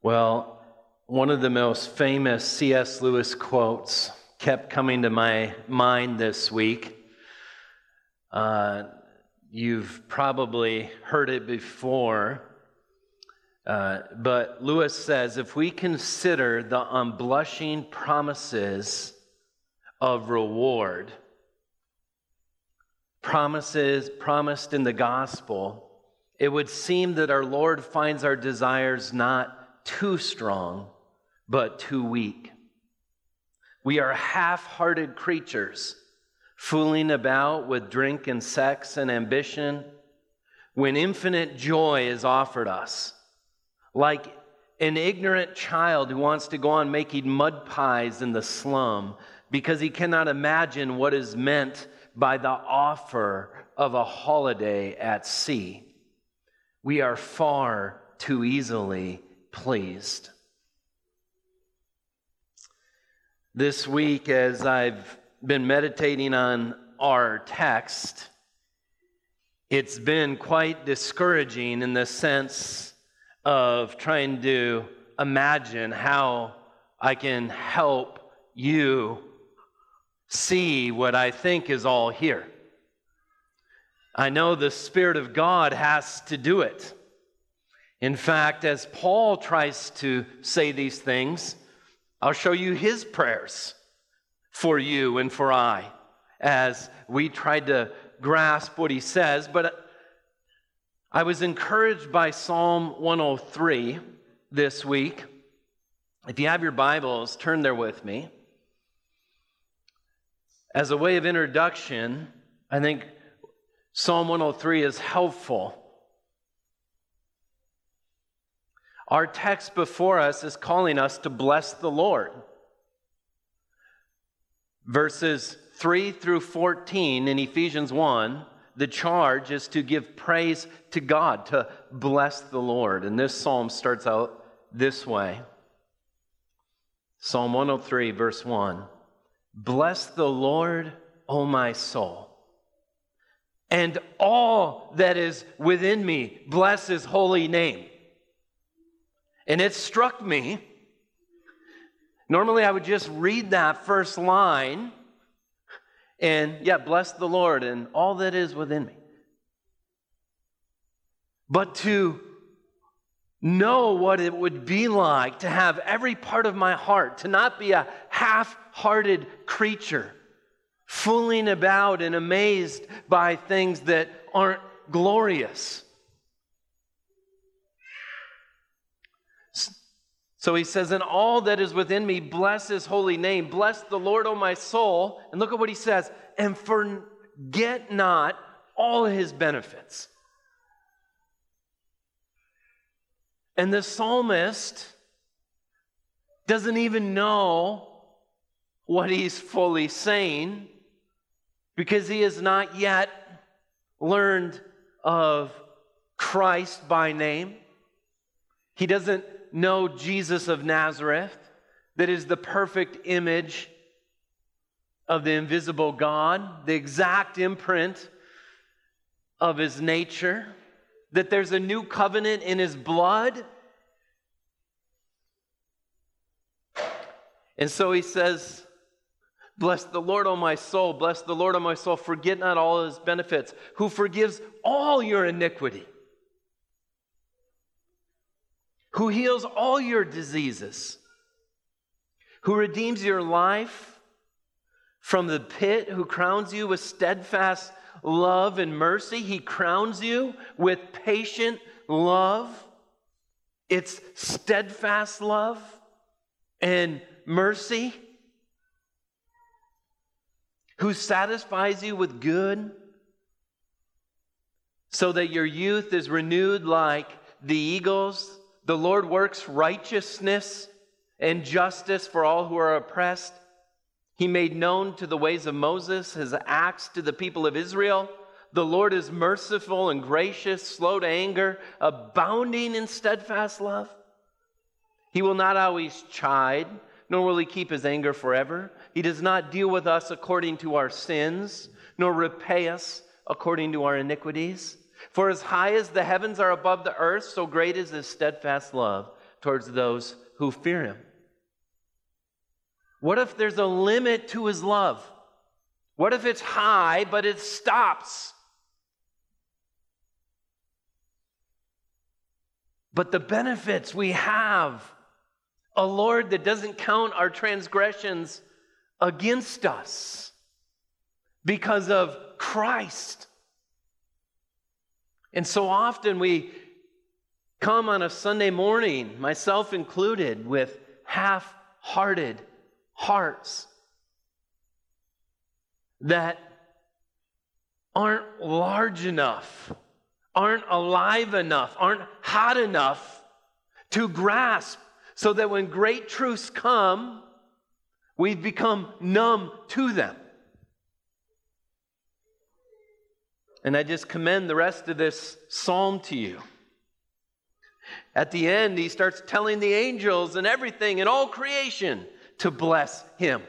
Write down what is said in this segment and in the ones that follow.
Well, one of the most famous C.S. Lewis quotes kept coming to my mind this week. Uh, you've probably heard it before, uh, but Lewis says if we consider the unblushing promises of reward, promises promised in the gospel, it would seem that our Lord finds our desires not too strong, but too weak. We are half hearted creatures, fooling about with drink and sex and ambition when infinite joy is offered us. Like an ignorant child who wants to go on making mud pies in the slum because he cannot imagine what is meant by the offer of a holiday at sea. We are far too easily pleased. This week, as I've been meditating on our text, it's been quite discouraging in the sense of trying to imagine how I can help you see what I think is all here. I know the Spirit of God has to do it. In fact, as Paul tries to say these things, I'll show you his prayers for you and for I as we tried to grasp what he says. But I was encouraged by Psalm 103 this week. If you have your Bibles, turn there with me. As a way of introduction, I think Psalm 103 is helpful. Our text before us is calling us to bless the Lord. Verses 3 through 14 in Ephesians 1, the charge is to give praise to God, to bless the Lord. And this psalm starts out this way Psalm 103, verse 1. Bless the Lord, O my soul. And all that is within me, bless his holy name. And it struck me. Normally, I would just read that first line and, yeah, bless the Lord and all that is within me. But to know what it would be like to have every part of my heart, to not be a half hearted creature, fooling about and amazed by things that aren't glorious. So he says, In all that is within me, bless his holy name. Bless the Lord, O my soul. And look at what he says, and forget not all his benefits And the psalmist doesn't even know what he's fully saying because he has not yet learned of Christ by name. He doesn't know Jesus of Nazareth, that is the perfect image of the invisible God, the exact imprint of his nature that there's a new covenant in his blood. And so he says, Bless the Lord, O my soul. Bless the Lord, O my soul. Forget not all his benefits, who forgives all your iniquity, who heals all your diseases, who redeems your life from the pit, who crowns you with steadfast love and mercy. He crowns you with patient love. It's steadfast love and mercy. Who satisfies you with good so that your youth is renewed like the eagles. The Lord works righteousness and justice for all who are oppressed. He made known to the ways of Moses his acts to the people of Israel. The Lord is merciful and gracious, slow to anger, abounding in steadfast love. He will not always chide, nor will he keep his anger forever. He does not deal with us according to our sins, nor repay us according to our iniquities. For as high as the heavens are above the earth, so great is his steadfast love towards those who fear him? What if there's a limit to his love? What if it's high, but it stops? But the benefits we have a Lord that doesn't count our transgressions against us because of Christ. And so often we come on a Sunday morning, myself included, with half hearted hearts that aren't large enough, aren't alive enough, aren't hot enough to grasp, so that when great truths come, we've become numb to them. And I just commend the rest of this psalm to you. At the end, he starts telling the angels and everything and all creation to bless him.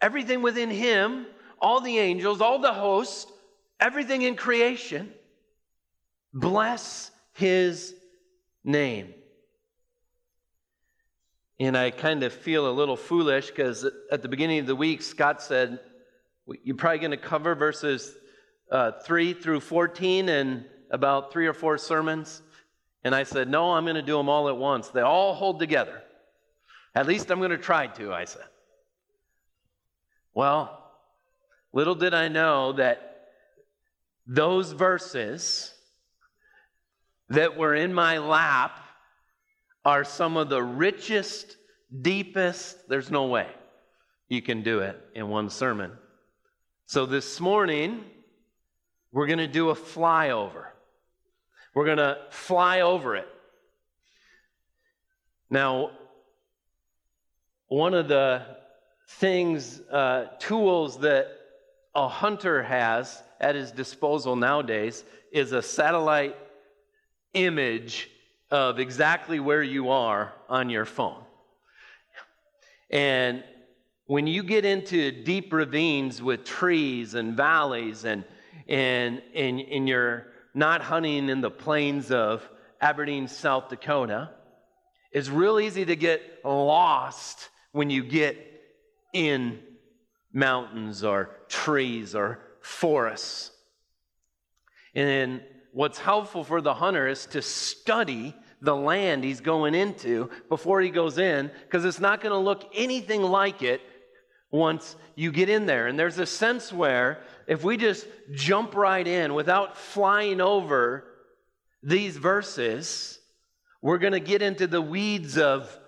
Everything within him, all the angels, all the hosts, everything in creation, bless his name. And I kind of feel a little foolish because at the beginning of the week, Scott said, You're probably going to cover verses uh, 3 through 14 in about three or four sermons. And I said, No, I'm going to do them all at once. They all hold together. At least I'm going to try to, I said. Well, little did I know that those verses that were in my lap are some of the richest, deepest, there's no way you can do it in one sermon. So this morning, we're going to do a flyover. We're going to fly over it. Now, one of the things, uh, tools that a hunter has at his disposal nowadays is a satellite image of exactly where you are on your phone. And when you get into deep ravines with trees and valleys and and, and, and you're not hunting in the plains of Aberdeen, South Dakota, it's real easy to get lost when you get in mountains or trees or forests. And what's helpful for the hunter is to study the land he's going into before he goes in, because it's not going to look anything like it once you get in there. And there's a sense where if we just jump right in without flying over these verses, we're going to get into the weeds of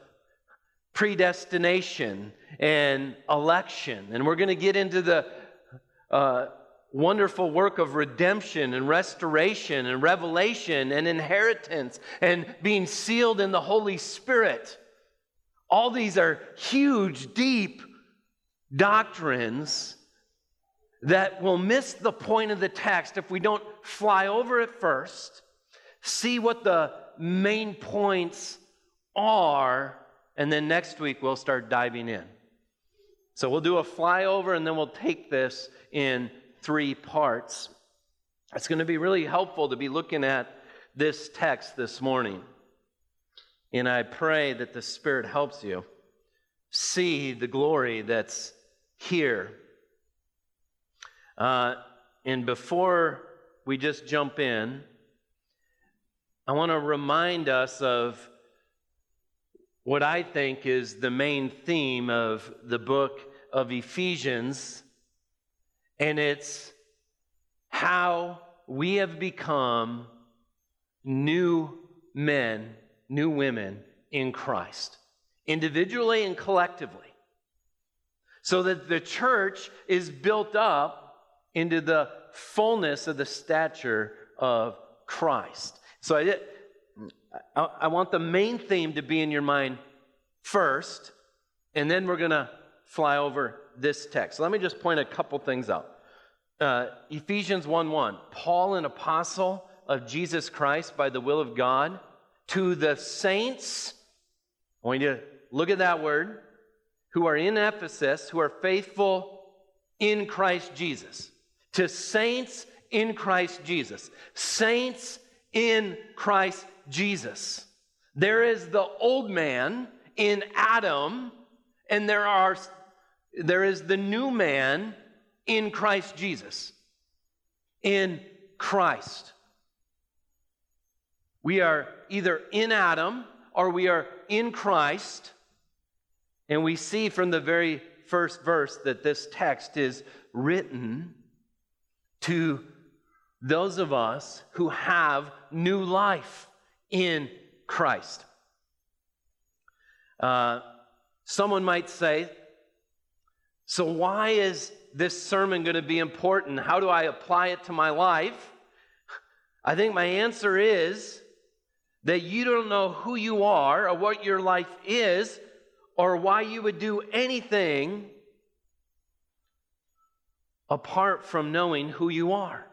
predestination and election. And we're going to get into the uh, wonderful work of redemption and restoration and revelation and inheritance and being sealed in the Holy Spirit. All these are huge, deep doctrines that will miss the point of the text if we don't fly over it first, see what the main points are, and then next week we'll start diving in. So we'll do a flyover and then we'll take this in three parts. It's going to be really helpful to be looking at this text this morning. And I pray that the Spirit helps you see the glory that's here uh, and before we just jump in, I want to remind us of what I think is the main theme of the book of Ephesians, and it's how we have become new men, new women in Christ, individually and collectively, so that the church is built up into the fullness of the stature of Christ. So I, did, I, I want the main theme to be in your mind first, and then we're going to fly over this text. So let me just point a couple things out. Uh, Ephesians 1 1, Paul, an apostle of Jesus Christ by the will of God, to the saints, I want you to look at that word, who are in Ephesus, who are faithful in Christ Jesus to saints in Christ Jesus. Saints in Christ Jesus. There is the old man in Adam, and there are there is the new man in Christ Jesus. In Christ. We are either in Adam or we are in Christ. And we see from the very first verse that this text is written to those of us who have new life in Christ. Uh, someone might say, So, why is this sermon going to be important? How do I apply it to my life? I think my answer is that you don't know who you are or what your life is or why you would do anything apart from knowing who you are.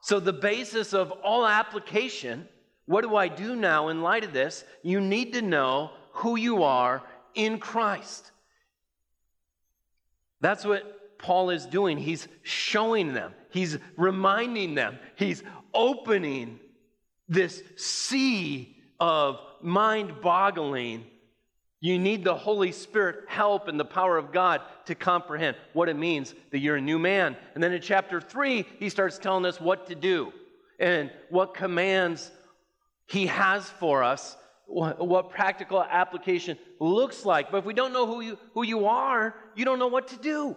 So, the basis of all application what do I do now in light of this? You need to know who you are in Christ. That's what Paul is doing. He's showing them, he's reminding them, he's opening this sea of mind boggling. You need the Holy Spirit help and the power of God to comprehend what it means that you're a new man. And then in chapter 3, he starts telling us what to do and what commands he has for us, what practical application looks like. But if we don't know who you, who you are, you don't know what to do.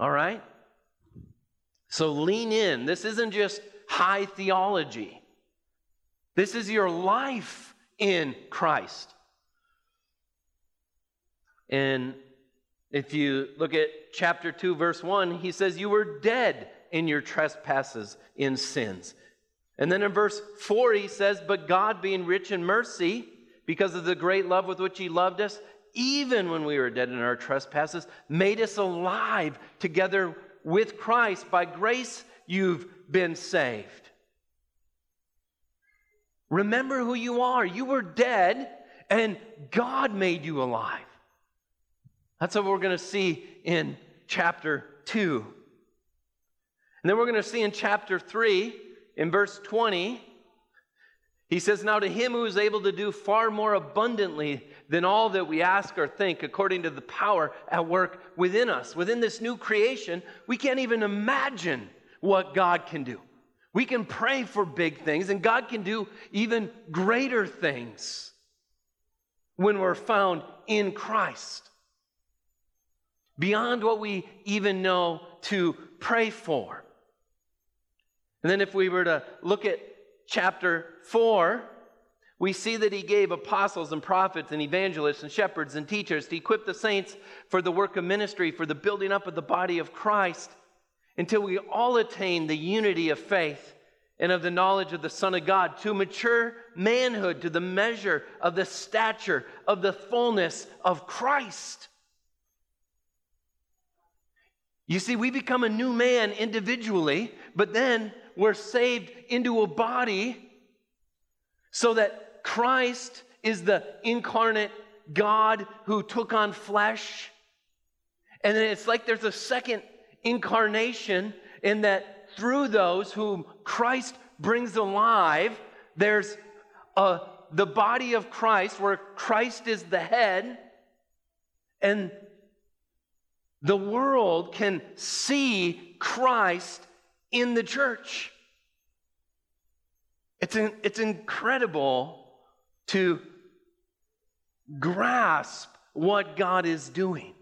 All right? So lean in. This isn't just high theology, this is your life in Christ. And if you look at chapter 2, verse 1, he says, You were dead in your trespasses, in sins. And then in verse 4, he says, But God, being rich in mercy, because of the great love with which he loved us, even when we were dead in our trespasses, made us alive together with Christ. By grace, you've been saved. Remember who you are. You were dead, and God made you alive. That's what we're going to see in chapter 2. And then we're going to see in chapter 3 in verse 20, he says, Now to him who is able to do far more abundantly than all that we ask or think, according to the power at work within us. Within this new creation, we can't even imagine what God can do. We can pray for big things, and God can do even greater things when we're found in Christ. Beyond what we even know to pray for. And then, if we were to look at chapter 4, we see that he gave apostles and prophets and evangelists and shepherds and teachers to equip the saints for the work of ministry, for the building up of the body of Christ, until we all attain the unity of faith and of the knowledge of the Son of God, to mature manhood, to the measure of the stature of the fullness of Christ. You see, we become a new man individually, but then we're saved into a body so that Christ is the incarnate God who took on flesh. And then it's like there's a second incarnation in that through those whom Christ brings alive, there's a, the body of Christ where Christ is the head, and the world can see Christ in the church. It's, it's incredible to grasp what God is doing.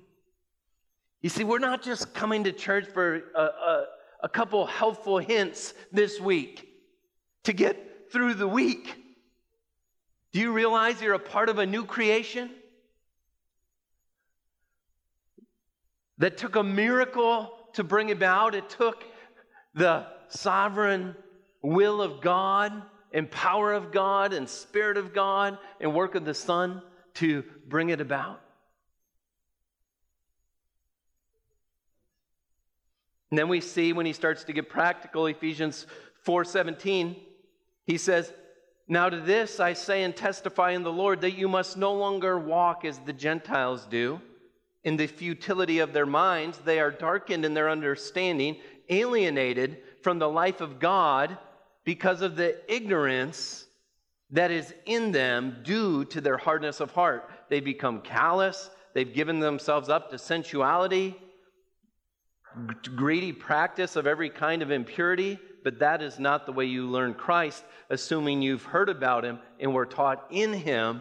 You see, we're not just coming to church for a, a, a couple helpful hints this week to get through the week. Do you realize you're a part of a new creation? That took a miracle to bring about. It took the sovereign will of God and power of God and spirit of God and work of the Son to bring it about. And then we see when he starts to get practical, Ephesians 4:17, he says, Now to this I say and testify in the Lord that you must no longer walk as the Gentiles do, in the futility of their minds. They are darkened in their understanding, alienated from the life of God because of the ignorance that is in them due to their hardness of heart. They become callous, they've given themselves up to sensuality, greedy practice of every kind of impurity, but that is not the way you learn Christ, assuming you've heard about him and were taught in him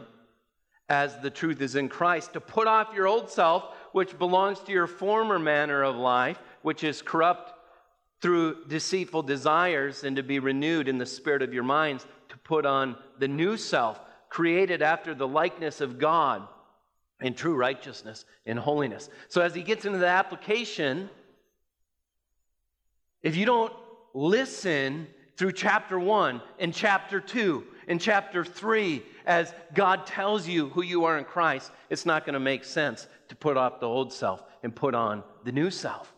as the truth is in Christ, to put off your old self, which belongs to your former manner of life, which is corrupt through deceitful desires, and to be renewed in the spirit of your minds, to put on the new self, created after the likeness of God in true righteousness and holiness. So, as he gets into the application, if you don't listen through chapter 1 and chapter 2 and chapter 3 as God tells you who you are in Christ, it's not going to make sense to put off the old self and put on the new self.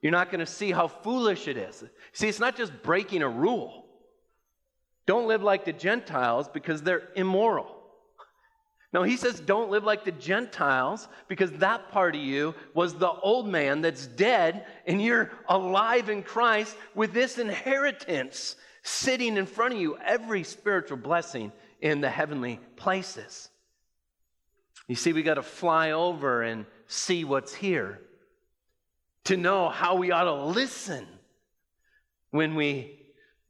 You're not going to see how foolish it is. See, it's not just breaking a rule. Don't live like the Gentiles because they're immoral. No, he says, don't live like the Gentiles because that part of you was the old man that's dead, and you're alive in Christ with this inheritance sitting in front of you, every spiritual blessing in the heavenly places. You see, we got to fly over and see what's here to know how we ought to listen when we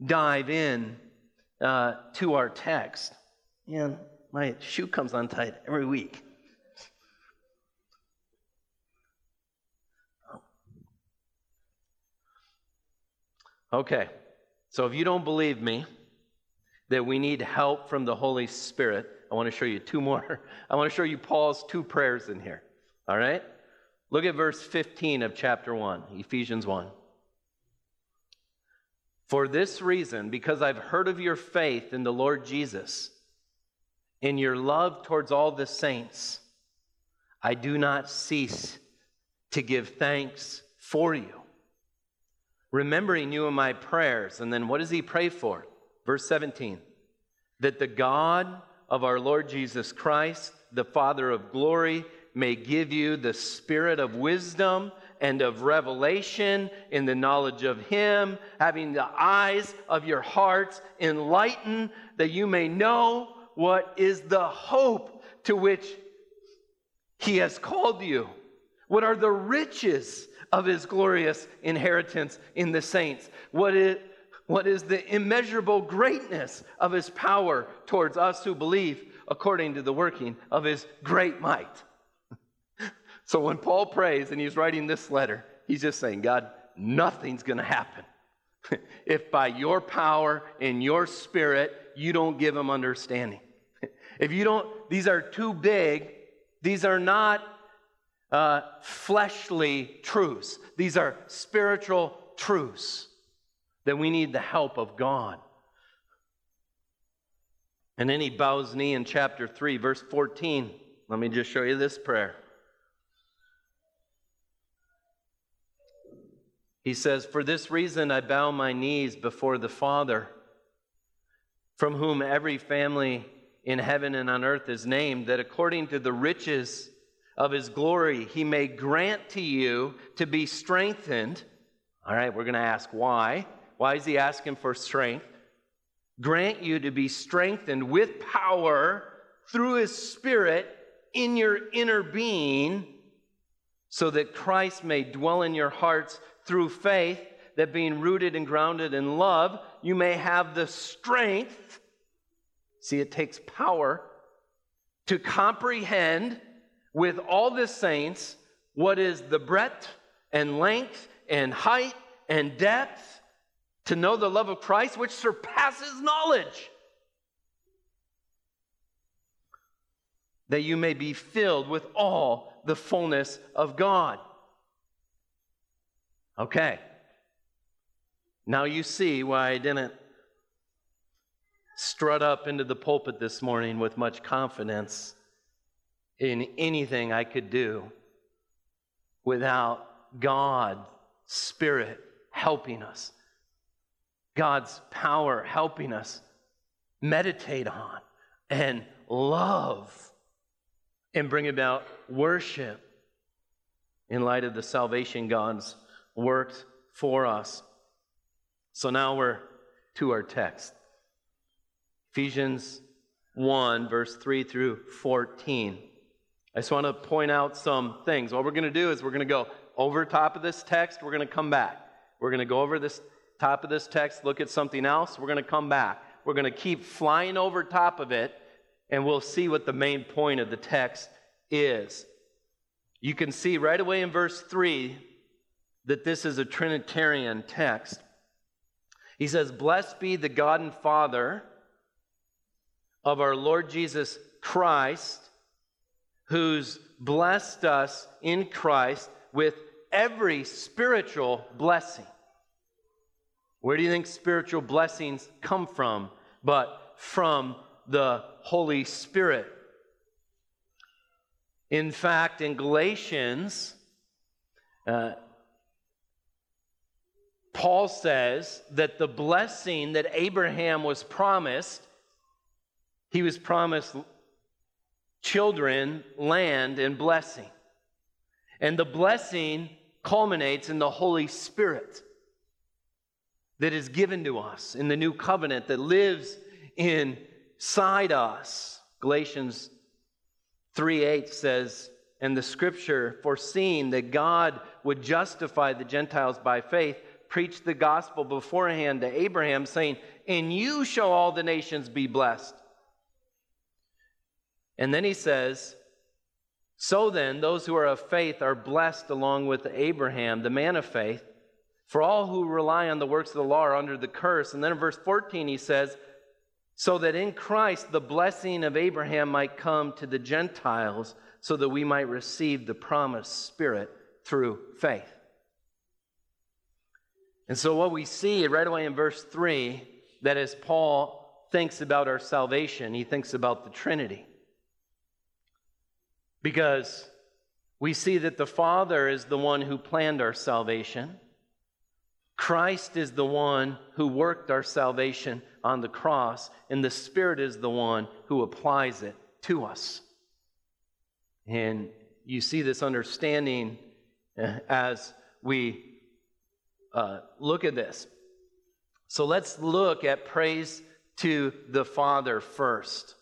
dive in uh, to our text. And my shoe comes untied every week. Oh. Okay, so if you don't believe me that we need help from the Holy Spirit, I want to show you two more. I want to show you Paul's two prayers in here. All right? Look at verse 15 of chapter 1, Ephesians 1. For this reason, because I've heard of your faith in the Lord Jesus, in your love towards all the saints, I do not cease to give thanks for you, remembering you in my prayers. And then what does he pray for? Verse 17 that the God of our Lord Jesus Christ, the Father of glory, may give you the spirit of wisdom and of revelation in the knowledge of Him, having the eyes of your hearts enlightened, that you may know what is the hope to which He has called you? What are the riches of His glorious inheritance in the saints? What is, what is the immeasurable greatness of His power towards us who believe according to the working of His great might? so when Paul prays and he's writing this letter, he's just saying, God, nothing's going to happen if by your power and your spirit you don't give him understanding. If you don't, these are too big, these are not uh, fleshly truths, these are spiritual truths that we need the help of God. And then he bows knee in chapter 3, verse 14. Let me just show you this prayer. He says, For this reason I bow my knees before the Father, from whom every family in heaven and on earth is named, that according to the riches of his glory, he may grant to you to be strengthened. All right, we're going to ask why. Why is he asking for strength? Grant you to be strengthened with power through his spirit in your inner being, so that Christ may dwell in your hearts through faith, that being rooted and grounded in love, you may have the strength. See, it takes power to comprehend with all the saints what is the breadth and length and height and depth to know the love of Christ, which surpasses knowledge. That you may be filled with all the fullness of God. Okay. Now you see why I didn't strut up into the pulpit this morning with much confidence in anything I could do without God's Spirit helping us, God's power helping us meditate on and love and bring about worship in light of the salvation God's worked for us. So now we're to our text. Ephesians 1, verse 3 through 14. I just want to point out some things. What we're going to do is we're going to go over top of this text, we're going to come back. We're going to go over this top of this text, look at something else, we're going to come back. We're going to keep flying over top of it, and we'll see what the main point of the text is. You can see right away in verse 3 that this is a Trinitarian text. He says, Blessed be the God and Father of our Lord Jesus Christ, who's blessed us in Christ with every spiritual blessing. Where do you think spiritual blessings come from? But from the Holy Spirit. In fact, in Galatians, uh, Paul says that the blessing that Abraham was promised, he was promised children, land, and blessing. And the blessing culminates in the Holy Spirit that is given to us in the new covenant that lives inside us. Galatians 3 8 says, and the scripture foreseeing that God would justify the Gentiles by faith preached the gospel beforehand to Abraham, saying, In you shall all the nations be blessed. And then he says, So then, those who are of faith are blessed along with Abraham, the man of faith. For all who rely on the works of the law are under the curse. And then in verse 14, he says, So that in Christ the blessing of Abraham might come to the Gentiles, so that we might receive the promised Spirit through faith. And so, what we see right away in verse 3 that as Paul thinks about our salvation, he thinks about the Trinity. Because we see that the Father is the one who planned our salvation, Christ is the one who worked our salvation on the cross, and the Spirit is the one who applies it to us. And you see this understanding uh, as we uh, look at this. So let's look at praise to the Father first.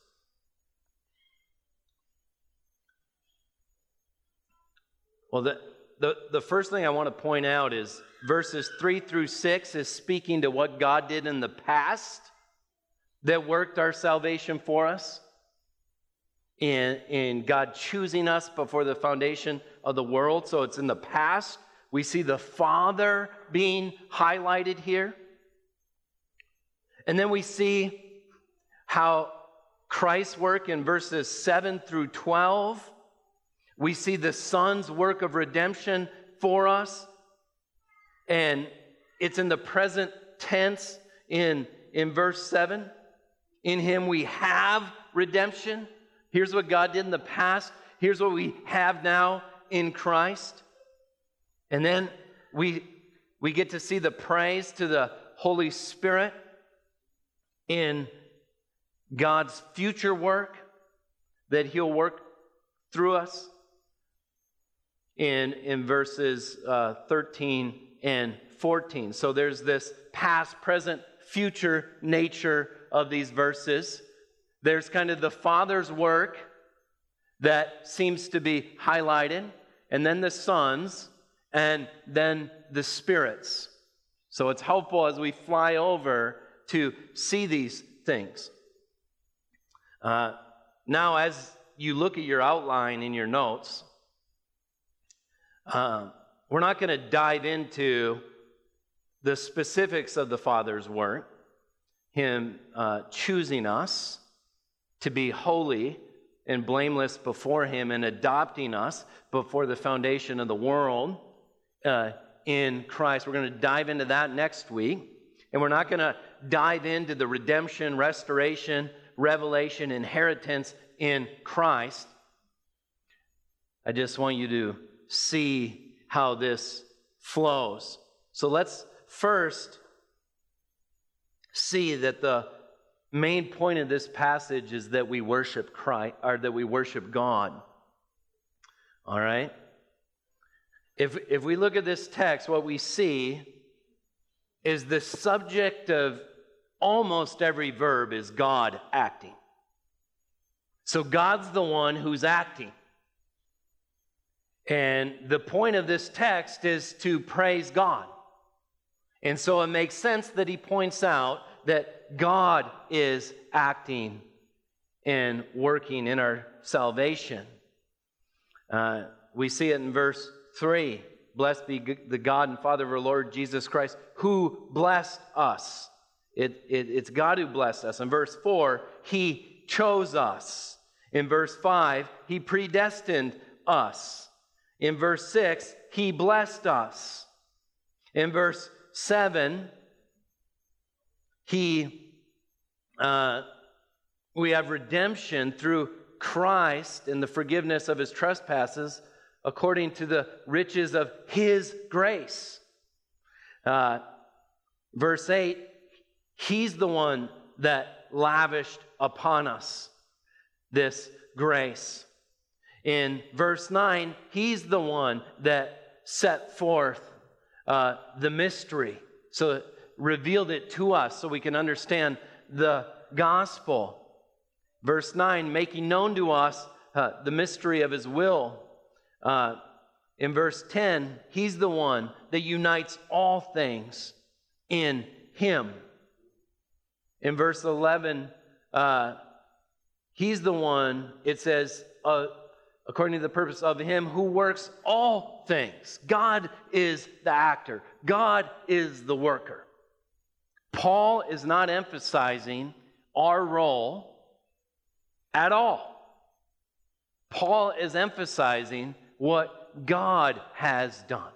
Well, the, the, the first thing I want to point out is verses 3 through 6 is speaking to what God did in the past that worked our salvation for us. In, in God choosing us before the foundation of the world. So it's in the past we see the Father being highlighted here. And then we see how Christ's work in verses 7 through 12. We see the Son's work of redemption for us. And it's in the present tense in, in verse 7. In him we have redemption. Here's what God did in the past. Here's what we have now in Christ. And then we, we get to see the praise to the Holy Spirit in God's future work that He'll work through us in, in verses uh, 13 and 14. So there's this past, present, future nature of these verses. There's kind of the Father's work that seems to be highlighted, and then the Son's and then the spirits. So it's helpful as we fly over to see these things. Uh, now, as you look at your outline in your notes, uh, we're not going to dive into the specifics of the Father's work, Him uh, choosing us to be holy and blameless before Him and adopting us before the foundation of the world uh, in Christ. We're going to dive into that next week. And we're not going to dive into the redemption, restoration, revelation, inheritance in Christ. I just want you to see how this flows. So let's first see that the main point of this passage is that we worship Christ or that we worship God. All right? If, if we look at this text, what we see is the subject of almost every verb is God acting. So God's the one who's acting. And the point of this text is to praise God. And so it makes sense that he points out that God is acting and working in our salvation. Uh, we see it in verse 3 Blessed be the God and Father of our Lord Jesus Christ, who blessed us. It, it, it's God who blessed us. In verse 4, He chose us. In verse 5, He predestined us. In verse 6, He blessed us. In verse 7, He, uh, we have redemption through Christ and the forgiveness of His trespasses according to the riches of His grace. Uh, verse 8, He's the one that lavished upon us this grace. In verse 9, He's the one that set forth uh, the mystery. So revealed it to us so we can understand the gospel. Verse 9, making known to us uh, the mystery of his will. Uh, in verse 10, he's the one that unites all things in him. In verse 11, uh, he's the one, it says, uh, according to the purpose of him who works all things. God is the actor, God is the worker. Paul is not emphasizing our role at all. Paul is emphasizing what God has done.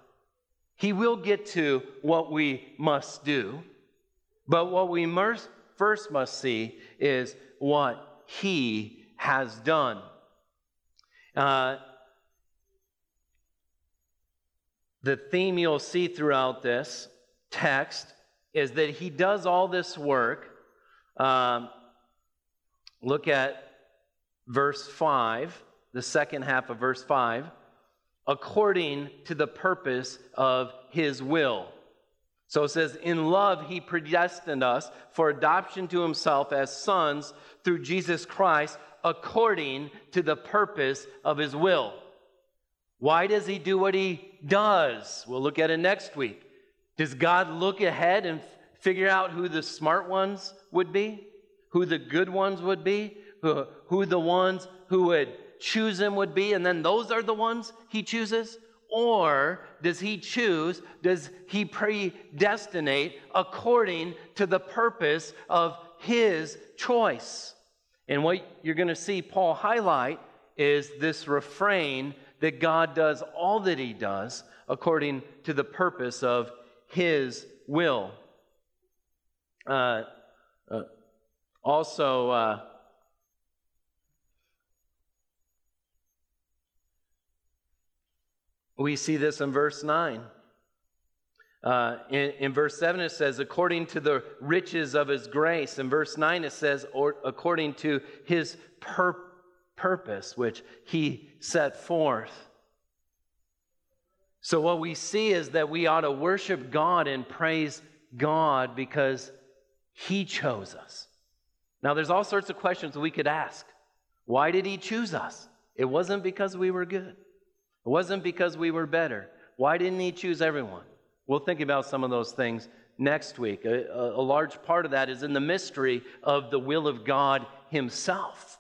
He will get to what we must do, but what we must, first must see is what He has done. Uh, the theme you'll see throughout this text is that He does all this work. Um, look at verse 5, the second half of verse 5 according to the purpose of his will. So it says, In love, he predestined us for adoption to himself as sons through Jesus Christ, according to the purpose of his will. Why does he do what he does? We'll look at it next week. Does God look ahead and figure out who the smart ones would be? Who the good ones would be? Who, who the ones who would choose him would be, and then those are the ones he chooses? Or does he choose, does he predestinate according to the purpose of his choice? And what you're going to see Paul highlight is this refrain that God does all that he does according to the purpose of his will. Uh, uh, also, uh, We see this in verse 9. Uh, in, in, verse 7, it says, according to the riches of his grace. In verse 9, it says, or, according to his pur- purpose, which he set forth. So, what we see is that we ought to worship God and praise God because he chose us. Now, there's all sorts of questions we could ask. Why did he choose us? It wasn't because we were good. It wasn't because we were better. Why didn't he choose everyone? We'll think about some of those things next week. A, a, large part of that is in the mystery of the will of God himself.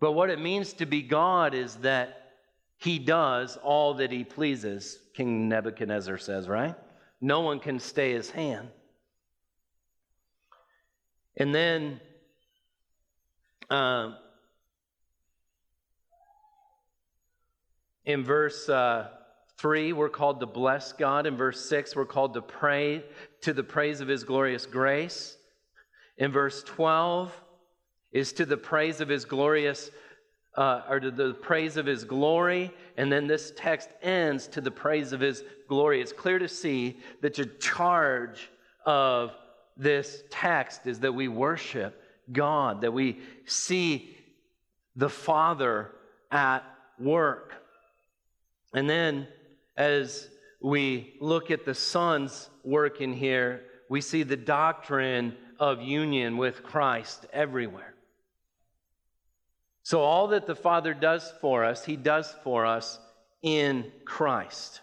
But what it means to be God is that he does all that he pleases, King Nebuchadnezzar says, right? No one can stay his hand. And then uh, In verse uh, 3, we're called to bless God. In verse 6, we're called to pray to the praise of His glorious grace. In verse 12, is to the praise of His glorious, uh, or to the praise of His glory. And then this text ends to the praise of His glory. It's clear to see that the charge of this text is that we worship God, that we see the Father at work. And then as we look at the Son's work in here, we see the doctrine of union with Christ everywhere. So, all that the Father does for us, He does for us in Christ.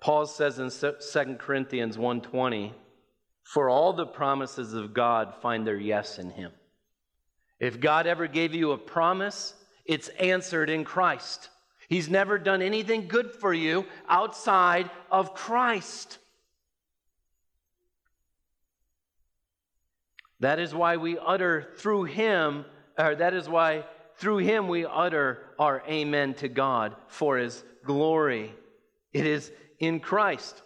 Paul says in 2 Corinthians 1:20, "For all the promises of God find their yes in him." If God ever gave you a promise, it's answered in Christ. He's never done anything good for you outside of Christ. That is why we utter through him, or that is why through him we utter our amen to God for his glory. It is in Christ.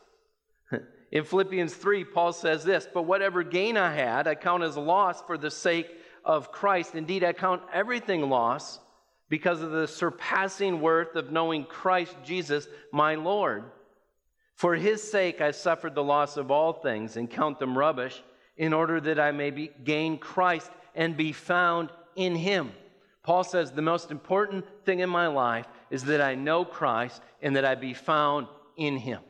In Philippians 3, Paul says this But whatever gain I had, I count as loss for the sake of Christ. Indeed, I count everything loss because of the surpassing worth of knowing Christ Jesus, my Lord. For his sake, I suffered the loss of all things and count them rubbish in order that I may be, gain Christ and be found in him. Paul says the most important thing in my life is that I know Christ and that I be found in him.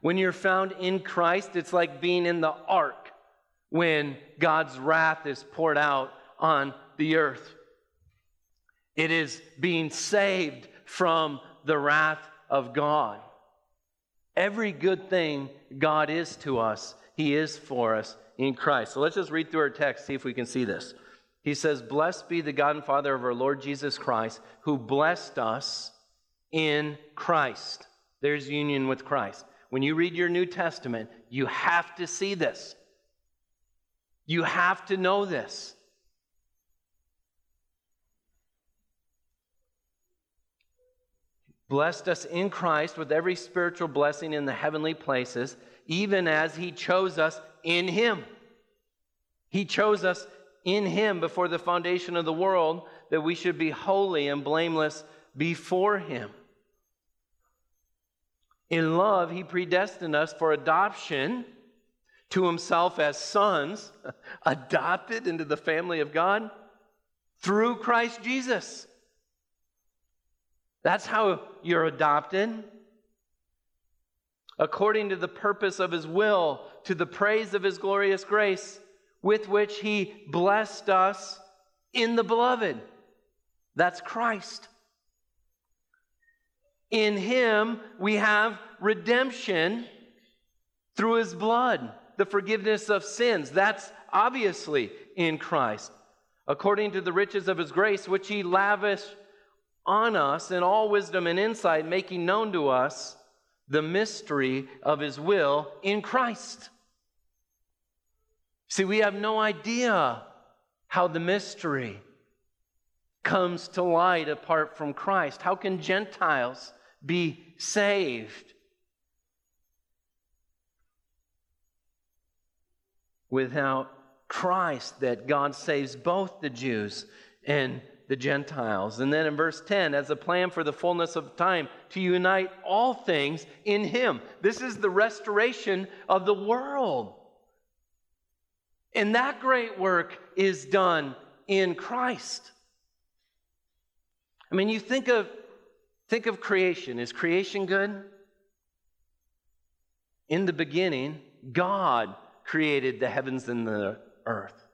When you're found in Christ, it's like being in the ark when God's wrath is poured out on the earth. It is being saved from the wrath of God. Every good thing God is to us he is for us in Christ. So let's just read through our text, see if we can see this. He says, Blessed be the God and Father of our Lord Jesus Christ, who blessed us in Christ. There's union with Christ. When you read your New Testament, you have to see this. You have to know this. Blessed us in Christ with every spiritual blessing in the heavenly places even as He chose us in Him. He chose us in Him before the foundation of the world that we should be holy and blameless before Him. In love, He predestined us for adoption to Himself as sons, adopted into the family of God through Christ Jesus. That's how you're adopted according to the purpose of his will, to the praise of his glorious grace, with which he blessed us in the beloved. That's Christ. In him we have redemption through his blood, the forgiveness of sins. That's obviously in Christ. According to the riches of his grace, which he lavished on us in all wisdom and insight, making known to us the mystery of his will in Christ. See, we have no idea how the mystery comes to light apart from Christ. How can Gentiles be saved? Without Christ, that God saves both the Jews and the Gentiles. And then in verse 10, as a plan for the fullness of time to unite all things in Him. This is the restoration of the world. And that great work is done in Christ. I mean, you think of think of creation. Is creation good? In the beginning, God created the heavens and the earth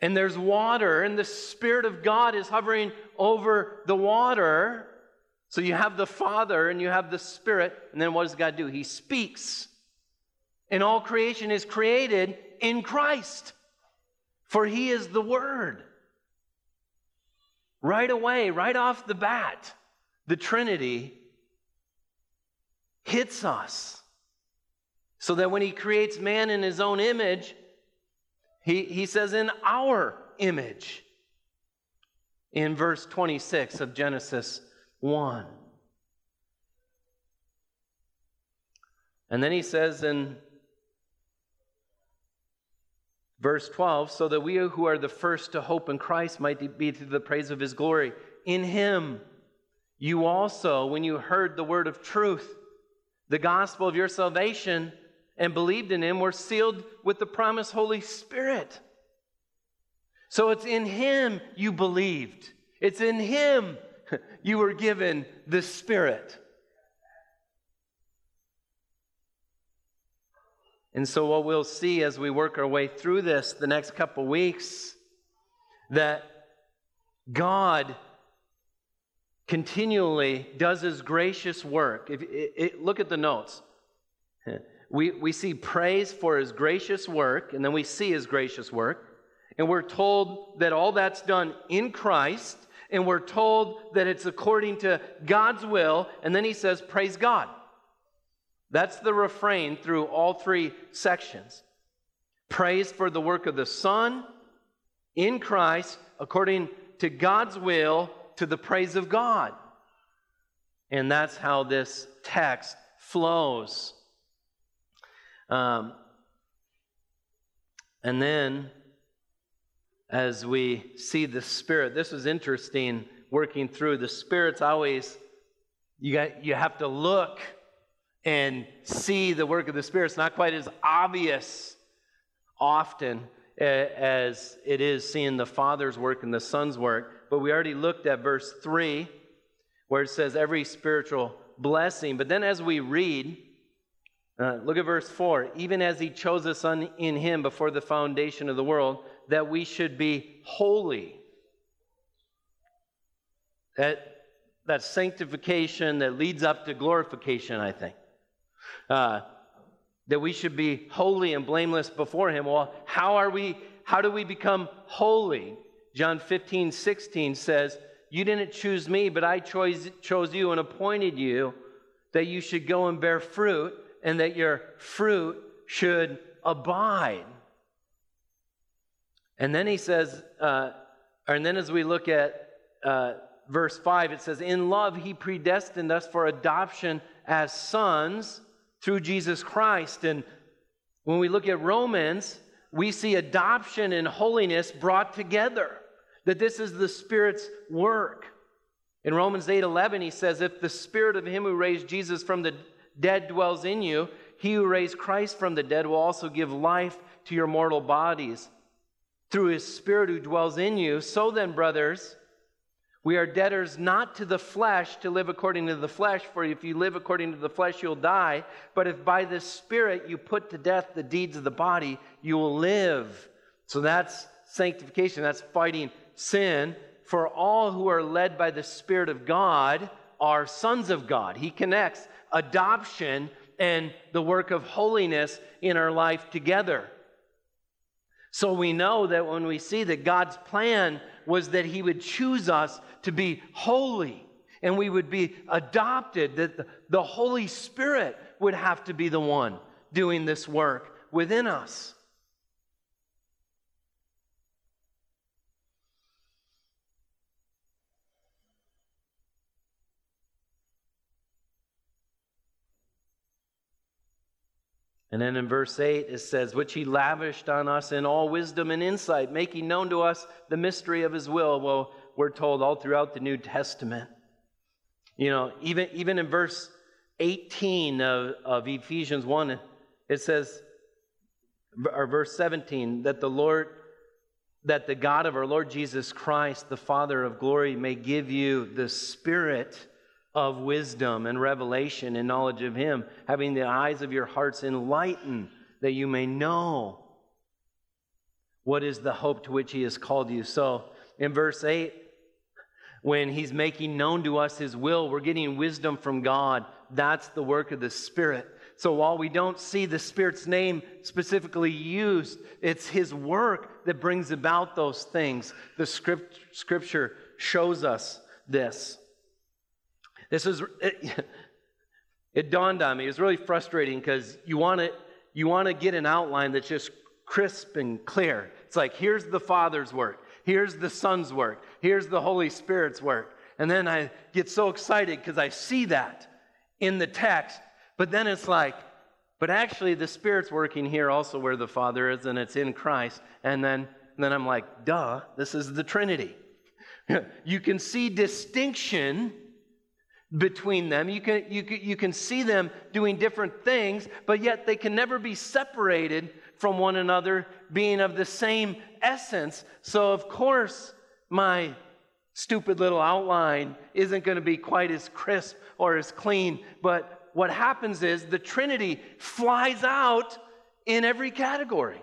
and there's water, and the Spirit of God is hovering over the water. So you have the Father and you have the Spirit, and then what does God do? He speaks. And all creation is created in Christ, for He is the Word. Right away, right off the bat, the Trinity hits us. So that when He creates man in His own image, he, he says, in our image, in verse 26 of Genesis 1. And then he says in verse 12, so that we who are the first to hope in Christ might be to the praise of his glory. In him, you also, when you heard the word of truth, the gospel of your salvation, and believed in him were sealed with the promised Holy Spirit. So it's in him you believed, it's in him you were given the Spirit. And so, what we'll see as we work our way through this the next couple weeks, that God continually does his gracious work. If, look at the notes. We, we see praise for his gracious work, and then we see his gracious work. And we're told that all that's done in Christ, and we're told that it's according to God's will, and then he says, Praise God. That's the refrain through all three sections. Praise for the work of the Son in Christ, according to God's will, to the praise of God. And that's how this text flows. Um, and then, as we see the Spirit, this is interesting working through. The Spirit's always, you, got, you have to look and see the work of the Spirit. It's not quite as obvious often as it is seeing the Father's work and the Son's work. But we already looked at verse 3, where it says every spiritual blessing. But then as we read, uh, look at verse 4 even as he chose us in him before the foundation of the world, that we should be holy. That, that sanctification that leads up to glorification, I think. Uh, that we should be holy and blameless before him. Well, how are we, how do we become holy? John 15, 16 says, You didn't choose me, but I chose, chose you and appointed you that you should go and bear fruit and that your fruit should abide. And then he says, uh, and then as we look at uh, verse 5, it says, In love, he predestined us for adoption as sons through Jesus Christ. And when we look at Romans, we see adoption and holiness brought together, that this is the Spirit's work. In Romans 8 11, he says, If the Spirit of him who raised Jesus from the dead dwells in you, he who raised Christ from the dead will also give life to your mortal bodies through his Spirit who dwells in you. So then, brothers, we are debtors not to the flesh to live according to the flesh, for if you live according to the flesh, you'll die. But if by the Spirit you put to death the deeds of the body, you will live. So that's sanctification, that's fighting sin. For all who are led by the Spirit of God are sons of God. He connects adoption and the work of holiness in our life together. So we know that when we see that God's plan was that He would choose us to be holy and we would be adopted, that the, Holy Spirit would have to be the one doing this work within us. And then in verse 8, it says, Which he lavished on us in all wisdom and insight, making known to us the mystery of his will. Well, we're told all throughout the New Testament. You know, even, even in verse 18 of, of Ephesians 1, it says, or verse 17, that the Lord, that the God of our Lord Jesus Christ, the Father of glory, may give you the spirit of wisdom and revelation and knowledge of Him, having the eyes of your hearts enlightened, that you may know what is the hope to which He has called you. So, in verse 8, when He's making known to us His will, we're getting wisdom from God. That's the work of the Spirit. So while we don't see the Spirit's name specifically used, it's His work that brings about those things. The script, Scripture shows us this. This is, it, it dawned on me. It was really frustrating because you want to you want to get an outline that's just crisp and clear. It's like, here's the Father's work. Here's the Son's work. Here's the Holy Spirit's work. And then I get so excited because I see that in the text. But then it's like, but actually the Spirit's working here also where the Father is, and it's in Christ. And then, and then I'm like, duh, this is the Trinity. you can see distinction between them. You can, you, can, you can see them doing different things, but yet they can never be separated from one another, being of the same essence. So, of course, my stupid little outline isn't going to be quite as crisp or as clean. But what happens is the Trinity flies out in every category.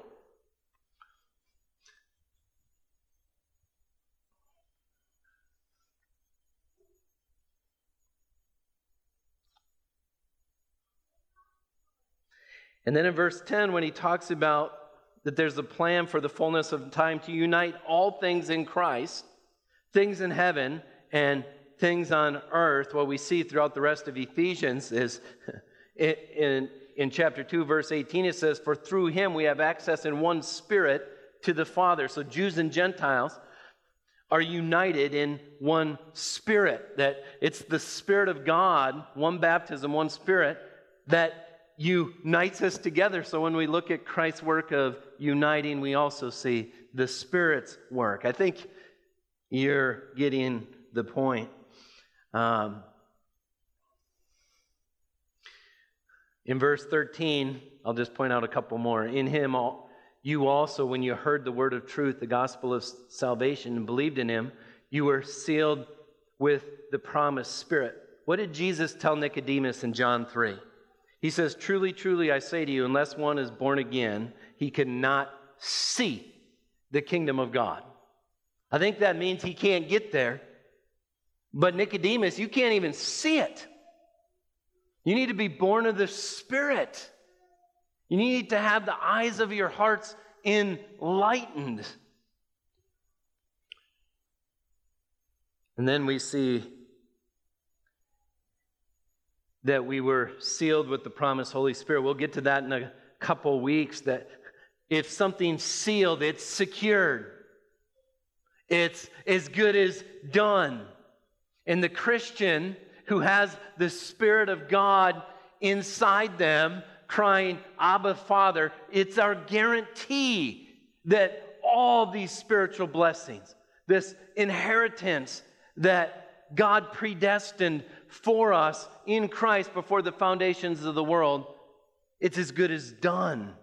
And then in verse 10, when he talks about that there's a plan for the fullness of time to unite all things in Christ, things in heaven and things on earth, what we see throughout the rest of Ephesians is in, in chapter 2, verse 18, it says, For through him we have access in one spirit to the Father. So Jews and Gentiles are united in one spirit. That it's the Spirit of God, one baptism, one spirit, that unites us together. So when we look at Christ's work of uniting, we also see the Spirit's work. I think you're getting the point. Um, in verse 13, I'll just point out a couple more. In him, all, you also, when you heard the word of truth, the gospel of salvation, and believed in him, you were sealed with the promised Spirit. What did Jesus tell Nicodemus in John 3? He says, Truly, truly, I say to you, unless one is born again, he cannot see the kingdom of God. I think that means he can't get there. But Nicodemus, you can't even see it. You need to be born of the Spirit. You need to have the eyes of your hearts enlightened. And then we see that we were sealed with the promised Holy Spirit. We'll get to that in a couple weeks. That if something's sealed, it's secured, it's as good as done. And the Christian who has the Spirit of God inside them, crying, Abba, Father, it's our guarantee that all these spiritual blessings, this inheritance that God predestined for us in Christ before the foundations of the world, it's as good as done.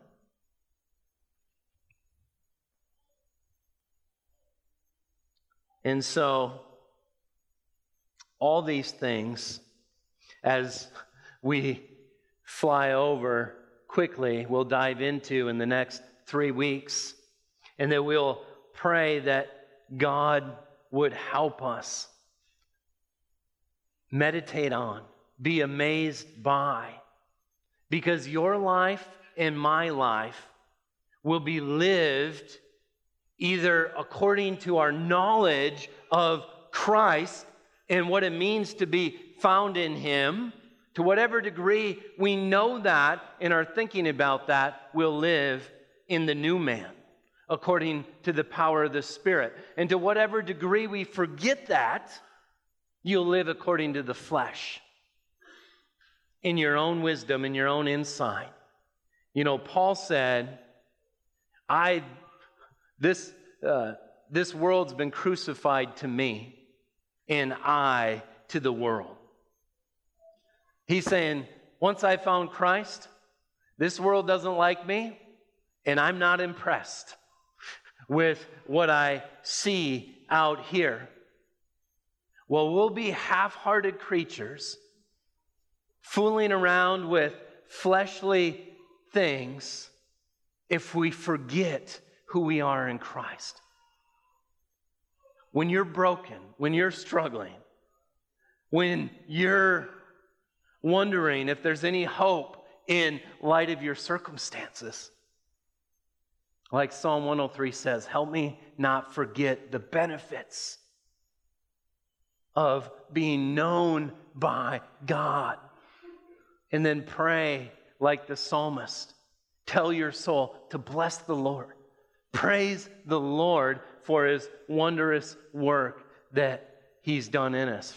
And so, all these things, as we fly over quickly, we'll dive into in the next three weeks, and that we'll pray that God would help us meditate on, be amazed by. Because your life and my life will be lived either according to our knowledge of Christ and what it means to be found in Him. To whatever degree we know that and are thinking about that, we'll live in the new man according to the power of the Spirit. And to whatever degree we forget that, You'll live according to the flesh, in your own wisdom, in your own insight. You know, Paul said, I, this, uh, this world's been crucified to me, and I to the world. He's saying, once I found Christ, this world doesn't like me, and I'm not impressed with what I see out here. Well, we'll be half hearted creatures fooling around with fleshly things if we forget who we are in Christ. When you're broken, when you're struggling, when you're wondering if there's any hope in light of your circumstances, like Psalm 103 says, help me not forget the benefits of being known by God. And then pray like the psalmist. Tell your soul to bless the Lord. Praise the Lord for his wondrous work that he's done in us.